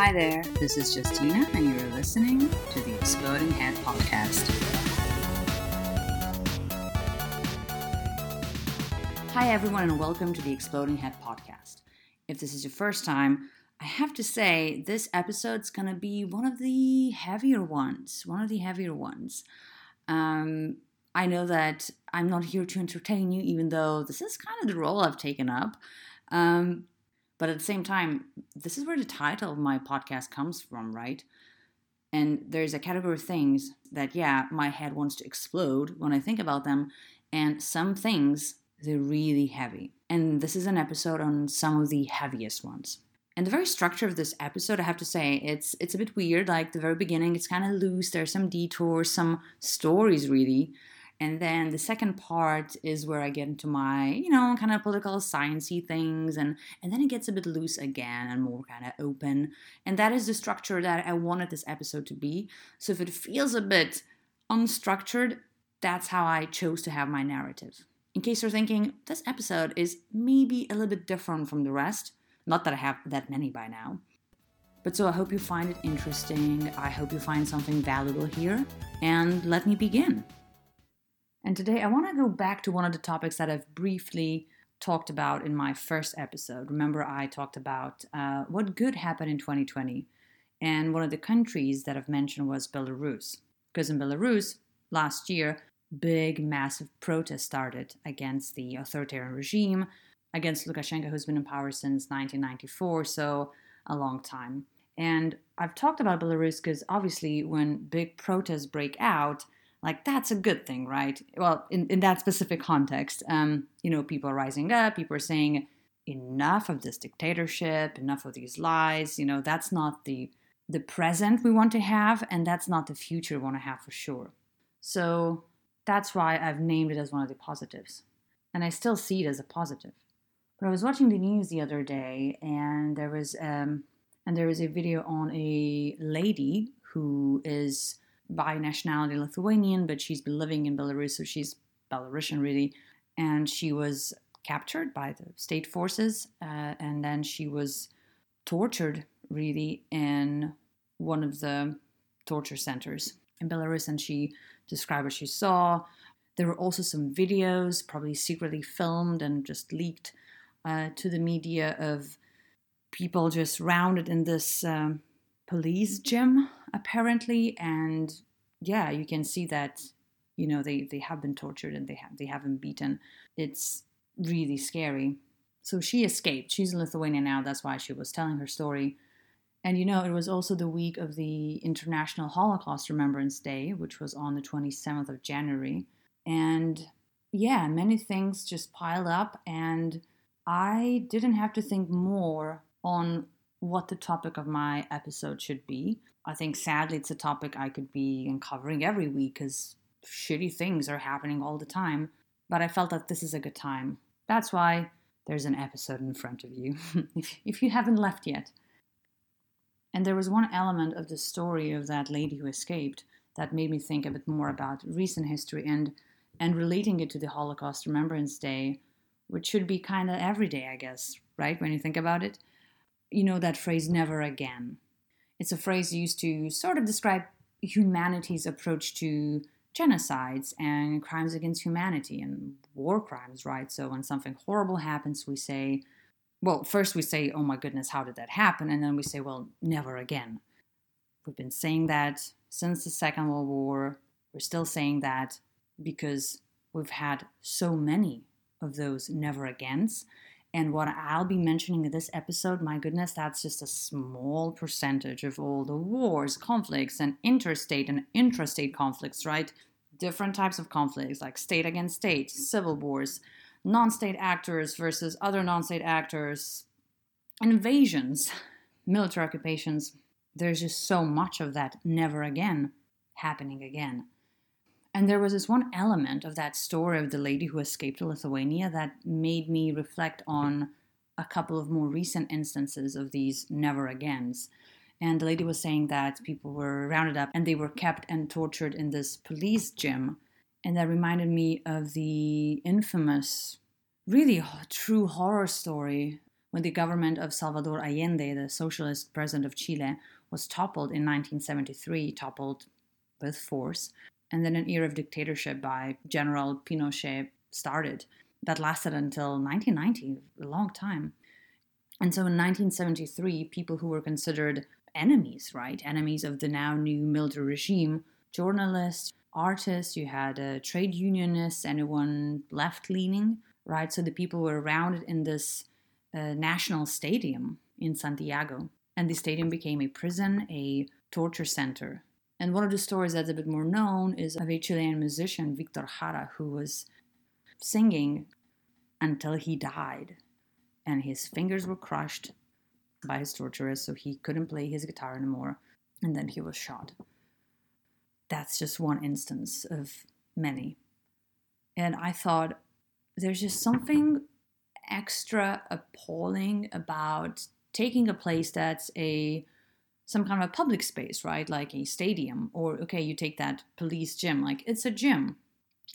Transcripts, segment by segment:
Hi there, this is Justina, and you're listening to the Exploding Head Podcast. Hi, everyone, and welcome to the Exploding Head Podcast. If this is your first time, I have to say this episode's gonna be one of the heavier ones. One of the heavier ones. Um, I know that I'm not here to entertain you, even though this is kind of the role I've taken up. Um, but at the same time, this is where the title of my podcast comes from, right? And there's a category of things that, yeah, my head wants to explode when I think about them. And some things, they're really heavy. And this is an episode on some of the heaviest ones. And the very structure of this episode, I have to say, it's it's a bit weird. Like the very beginning, it's kind of loose. There's some detours, some stories, really. And then the second part is where I get into my, you know, kind of political sciencey things, and and then it gets a bit loose again and more kind of open. And that is the structure that I wanted this episode to be. So if it feels a bit unstructured, that's how I chose to have my narrative. In case you're thinking this episode is maybe a little bit different from the rest, not that I have that many by now. But so I hope you find it interesting. I hope you find something valuable here. And let me begin. And today I want to go back to one of the topics that I've briefly talked about in my first episode. Remember, I talked about uh, what good happened in 2020. And one of the countries that I've mentioned was Belarus. Because in Belarus, last year, big, massive protests started against the authoritarian regime, against Lukashenko, who's been in power since 1994, so a long time. And I've talked about Belarus because obviously, when big protests break out, like that's a good thing right? Well in, in that specific context um, you know people are rising up people are saying enough of this dictatorship enough of these lies you know that's not the the present we want to have and that's not the future we want to have for sure. So that's why i've named it as one of the positives. And i still see it as a positive. But i was watching the news the other day and there was um, and there was a video on a lady who is by nationality Lithuanian, but she's been living in Belarus, so she's Belarusian really. And she was captured by the state forces, uh, and then she was tortured really in one of the torture centers in Belarus. And she described what she saw. There were also some videos, probably secretly filmed and just leaked uh, to the media of people just rounded in this um, police gym apparently and yeah you can see that you know they they have been tortured and they have they have been beaten. It's really scary. So she escaped. She's in lithuania now. That's why she was telling her story. And you know it was also the week of the international holocaust remembrance day which was on the 27th of january. And yeah many things just piled up and i didn't have to think more on what the topic of my episode should be. I think sadly it's a topic I could be uncovering every week because shitty things are happening all the time. But I felt that this is a good time. That's why there's an episode in front of you, if, if you haven't left yet. And there was one element of the story of that lady who escaped that made me think a bit more about recent history and and relating it to the Holocaust Remembrance Day, which should be kind of every day, I guess, right? When you think about it you know that phrase never again. It's a phrase used to sort of describe humanity's approach to genocides and crimes against humanity and war crimes, right? So when something horrible happens, we say, well, first we say, oh my goodness, how did that happen? And then we say, well, never again. We've been saying that since the Second World War. We're still saying that because we've had so many of those never agains. And what I'll be mentioning in this episode, my goodness, that's just a small percentage of all the wars, conflicts, and interstate and intrastate conflicts, right? Different types of conflicts, like state against state, civil wars, non state actors versus other non state actors, invasions, military occupations. There's just so much of that never again happening again. And there was this one element of that story of the lady who escaped to Lithuania that made me reflect on a couple of more recent instances of these never agains. And the lady was saying that people were rounded up and they were kept and tortured in this police gym. And that reminded me of the infamous, really true horror story when the government of Salvador Allende, the socialist president of Chile, was toppled in 1973, toppled with force, and then an era of dictatorship by General Pinochet started that lasted until 1990, a long time. And so in 1973, people who were considered enemies, right, enemies of the now new military regime, journalists, artists, you had trade unionists, anyone left leaning, right? So the people were around in this uh, national stadium in Santiago. And the stadium became a prison, a torture center. And one of the stories that's a bit more known is of a Chilean musician, Victor Jara, who was singing until he died. And his fingers were crushed by his torturers, so he couldn't play his guitar anymore. And then he was shot. That's just one instance of many. And I thought there's just something extra appalling about taking a place that's a some kind of a public space, right? Like a stadium, or okay, you take that police gym, like it's a gym,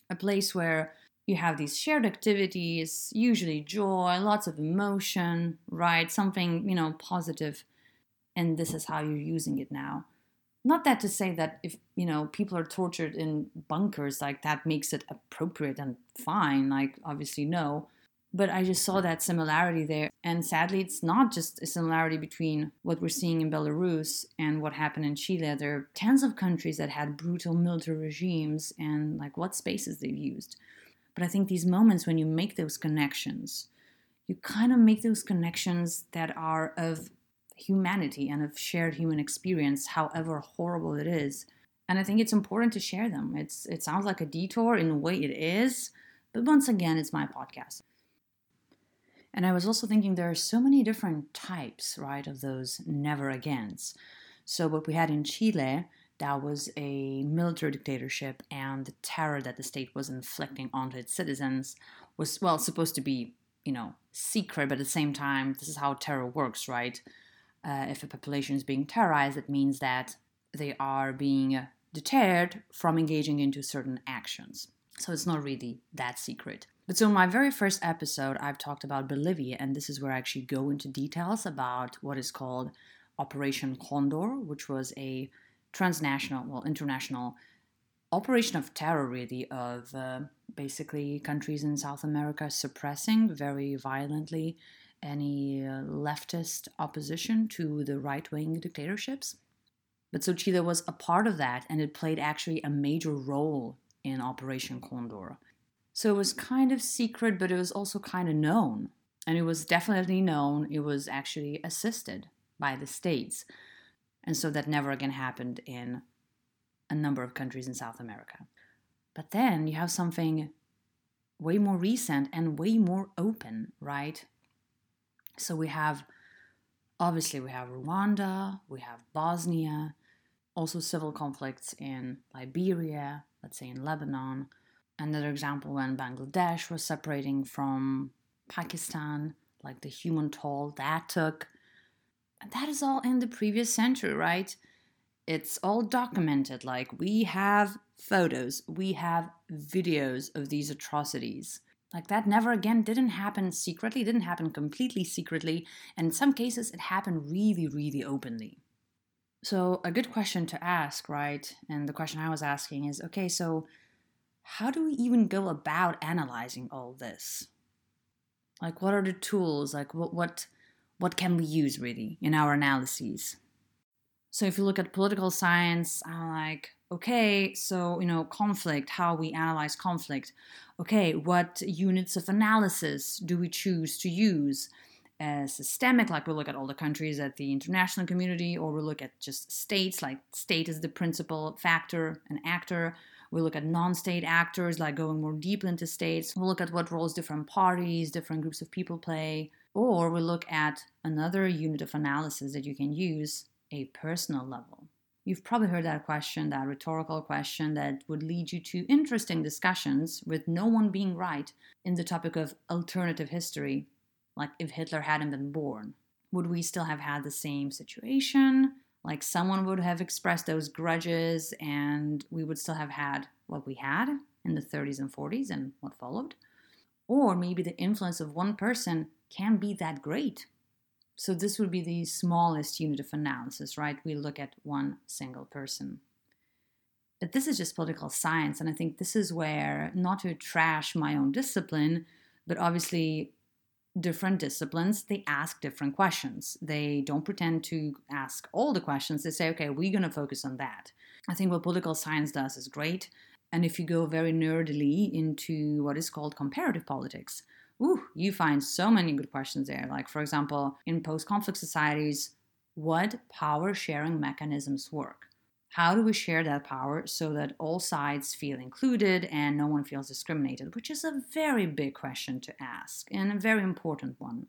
a place where you have these shared activities, usually joy, lots of emotion, right? Something, you know, positive, and this is how you're using it now. Not that to say that if, you know, people are tortured in bunkers, like that makes it appropriate and fine, like obviously no. But I just saw that similarity there. And sadly, it's not just a similarity between what we're seeing in Belarus and what happened in Chile. There are tens of countries that had brutal military regimes and like what spaces they've used. But I think these moments when you make those connections, you kind of make those connections that are of humanity and of shared human experience, however horrible it is. And I think it's important to share them. It's it sounds like a detour in a way it is, but once again, it's my podcast. And I was also thinking there are so many different types, right, of those never agains. So, what we had in Chile, that was a military dictatorship, and the terror that the state was inflicting onto its citizens was, well, supposed to be, you know, secret, but at the same time, this is how terror works, right? Uh, if a population is being terrorized, it means that they are being deterred from engaging into certain actions. So, it's not really that secret. But so in my very first episode, I've talked about Bolivia, and this is where I actually go into details about what is called Operation Condor, which was a transnational, well, international operation of terror, really, of uh, basically countries in South America suppressing very violently any uh, leftist opposition to the right wing dictatorships. But so Chile was a part of that, and it played actually a major role in Operation Condor. So it was kind of secret, but it was also kind of known. And it was definitely known it was actually assisted by the states. And so that never again happened in a number of countries in South America. But then you have something way more recent and way more open, right? So we have obviously we have Rwanda, we have Bosnia, also civil conflicts in Liberia, let's say in Lebanon, Another example when Bangladesh was separating from Pakistan, like the human toll that took. That is all in the previous century, right? It's all documented. Like we have photos, we have videos of these atrocities. Like that never again didn't happen secretly, didn't happen completely secretly, and in some cases it happened really, really openly. So, a good question to ask, right? And the question I was asking is okay, so how do we even go about analyzing all this? Like, what are the tools? Like, what what what can we use really in our analyses? So, if you look at political science, I'm like, okay, so you know, conflict, how we analyze conflict. Okay, what units of analysis do we choose to use? As systemic, like we look at all the countries at the international community, or we look at just states, like state is the principal factor, and actor, we look at non state actors, like going more deep into states. We'll look at what roles different parties, different groups of people play. Or we look at another unit of analysis that you can use a personal level. You've probably heard that question, that rhetorical question that would lead you to interesting discussions with no one being right in the topic of alternative history, like if Hitler hadn't been born. Would we still have had the same situation? Like someone would have expressed those grudges, and we would still have had what we had in the 30s and 40s and what followed. Or maybe the influence of one person can be that great. So, this would be the smallest unit of analysis, right? We look at one single person. But this is just political science, and I think this is where, not to trash my own discipline, but obviously different disciplines they ask different questions. They don't pretend to ask all the questions. They say okay we're going to focus on that. I think what political science does is great. And if you go very nerdily into what is called comparative politics ooh, you find so many good questions there. Like for example in post-conflict societies what power sharing mechanisms work how do we share that power so that all sides feel included and no one feels discriminated? Which is a very big question to ask and a very important one.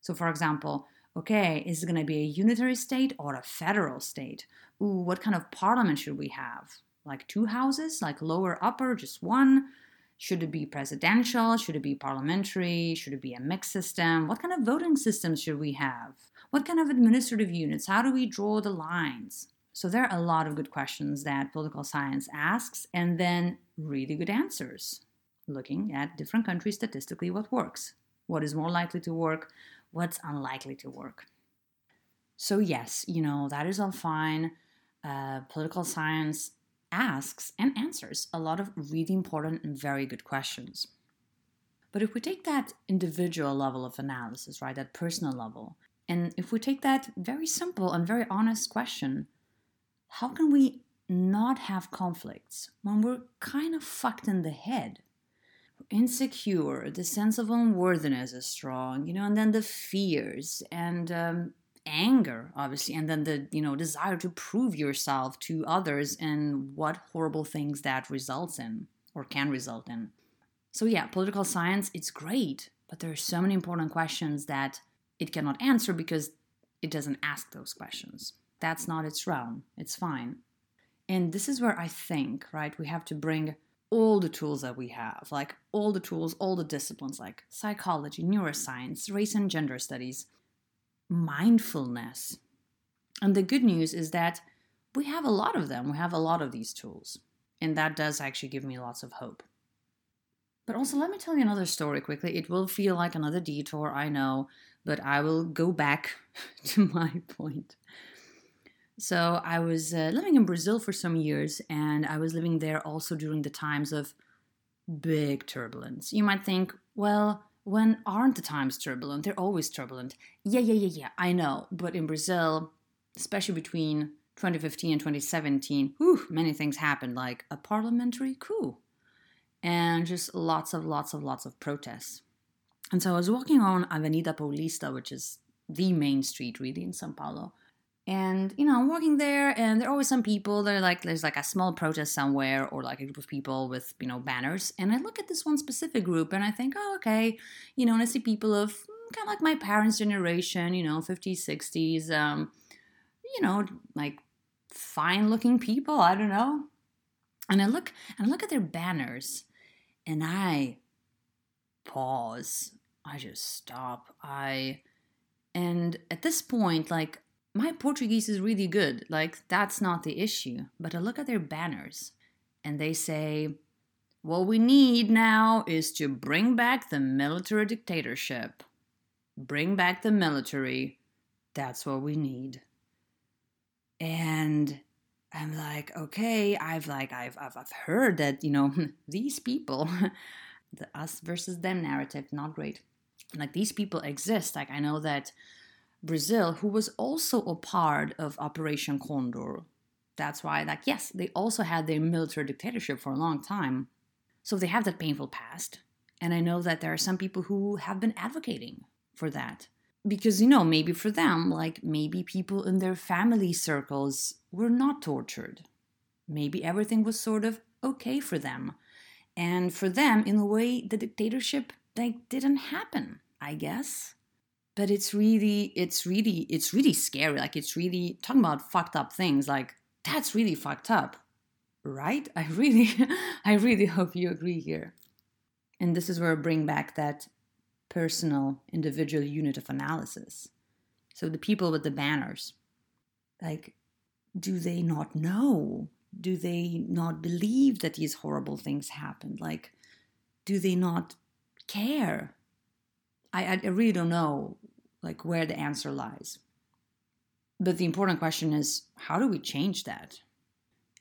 So, for example, okay, is it going to be a unitary state or a federal state? Ooh, what kind of parliament should we have? Like two houses, like lower, upper, just one? Should it be presidential? Should it be parliamentary? Should it be a mixed system? What kind of voting systems should we have? What kind of administrative units? How do we draw the lines? So there are a lot of good questions that political science asks, and then really good answers, looking at different countries statistically what works, what is more likely to work, what's unlikely to work. So, yes, you know, that is all fine. Uh, political science asks and answers a lot of really important and very good questions. But if we take that individual level of analysis, right, that personal level, and if we take that very simple and very honest question, how can we not have conflicts when we're kind of fucked in the head? insecure, the sense of unworthiness is strong, you know, and then the fears and um, anger, obviously, and then the you know desire to prove yourself to others and what horrible things that results in or can result in. So yeah, political science, it's great, but there are so many important questions that it cannot answer because it doesn't ask those questions. That's not its realm. It's fine. And this is where I think, right, we have to bring all the tools that we have, like all the tools, all the disciplines like psychology, neuroscience, race and gender studies, mindfulness. And the good news is that we have a lot of them. We have a lot of these tools. And that does actually give me lots of hope. But also, let me tell you another story quickly. It will feel like another detour, I know, but I will go back to my point. So I was uh, living in Brazil for some years, and I was living there also during the times of big turbulence. You might think, well, when aren't the times turbulent? They're always turbulent. Yeah, yeah, yeah, yeah, I know. But in Brazil, especially between 2015 and 2017, whew, many things happened, like a parliamentary coup and just lots of, lots of, lots of protests. And so I was walking on Avenida Paulista, which is the main street really in Sao Paulo and you know i'm walking there and there are always some people that are like there's like a small protest somewhere or like a group of people with you know banners. And i look at this one specific group and i think oh okay you know and i see people of mm, kind of like my parents generation you know 50s 60s um you know like fine looking people i don't know. And i look and i look at their banners and i pause. I just stop. I and at this point like my Portuguese is really good. Like, that's not the issue. But I look at their banners and they say, what we need now is to bring back the military dictatorship. Bring back the military. That's what we need. And I'm like, okay, I've like I've I've, I've heard that, you know, these people, the us versus them narrative, not great. Like these people exist. Like I know that Brazil, who was also a part of Operation Condor. That's why, like, yes, they also had their military dictatorship for a long time. So they have that painful past. And I know that there are some people who have been advocating for that. Because, you know, maybe for them, like, maybe people in their family circles were not tortured. Maybe everything was sort of okay for them. And for them, in a way, the dictatorship, like, didn't happen, I guess but it's really it's really it's really scary like it's really talking about fucked up things like that's really fucked up right? I really i really hope you agree here. And this is where i bring back that personal individual unit of analysis. So the people with the banners like do they not know? Do they not believe that these horrible things happened? Like do they not care? I, I really don't know like where the answer lies. But the important question is how do we change that?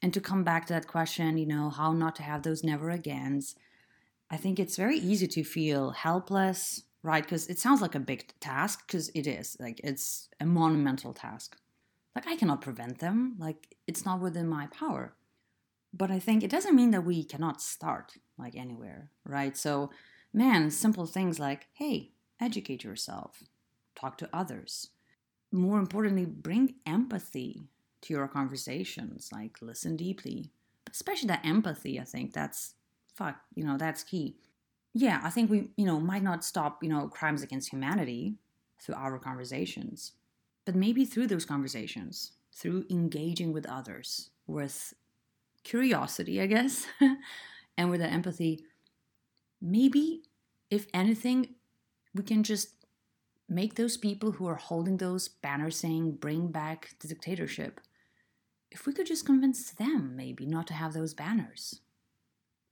And to come back to that question, you know, how not to have those never agains, I think it's very easy to feel helpless, right? Because it sounds like a big task, because it is. Like it's a monumental task. Like I cannot prevent them, like it's not within my power. But I think it doesn't mean that we cannot start like anywhere, right? So, man, simple things like, hey, educate yourself, talk to others. More importantly, bring empathy to your conversations, like listen deeply. Especially that empathy, I think that's fuck, you know, that's key. Yeah, I think we, you know, might not stop, you know, crimes against humanity through our conversations, but maybe through those conversations, through engaging with others with curiosity, I guess, and with that empathy, maybe, if anything, we can just make those people who are holding those banners saying bring back the dictatorship if we could just convince them maybe not to have those banners.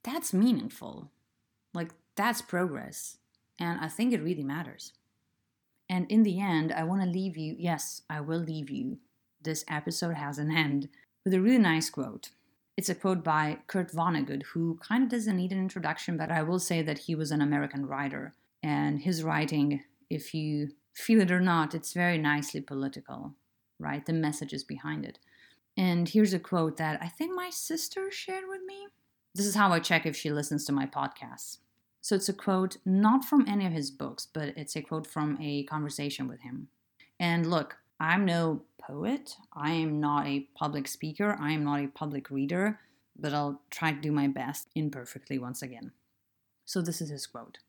That's meaningful. Like that's progress. And i think it really matters. And in the end i want to leave you yes i will leave you. This episode has an end with a really nice quote. It's a quote by kurt vonnegut who kind of doesn't need an introduction but i will say that he was an american writer and his writing if you feel it or not, it's very nicely political, right? The messages behind it. And here's a quote that I think my sister shared with me. This is how I check if she listens to my podcasts. So it's a quote not from any of his books, but it's a quote from a conversation with him. And look, I'm no poet. I am not a public speaker. I am not a public reader, but I'll try to do my best imperfectly once again. So this is his quote.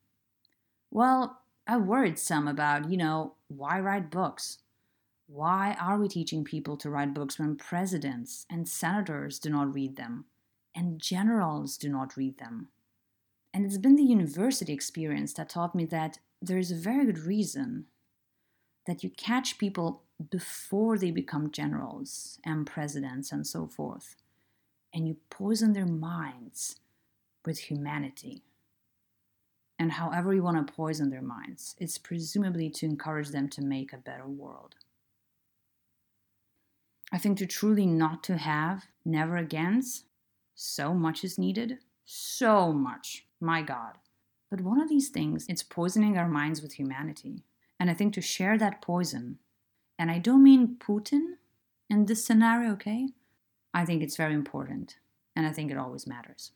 Well, I worried some about, you know, why write books? Why are we teaching people to write books when presidents and senators do not read them and generals do not read them? And it's been the university experience that taught me that there is a very good reason that you catch people before they become generals and presidents and so forth, and you poison their minds with humanity and however you want to poison their minds. It's presumably to encourage them to make a better world. I think to truly not to have never agains, so much is needed. So much. My God. But one of these things, it's poisoning our minds with humanity. And I think to share that poison, and I don't mean Putin in this scenario, okay? I think it's very important. And I think it always matters.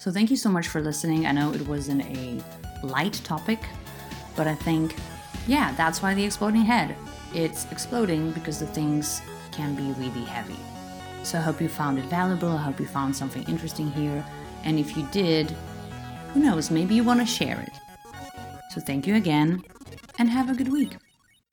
So thank you so much for listening. I know it wasn't a light topic, but I think, yeah, that's why the exploding head. It's exploding because the things can be really heavy. So I hope you found it valuable. I hope you found something interesting here. And if you did, who knows, maybe you want to share it. So thank you again and have a good week.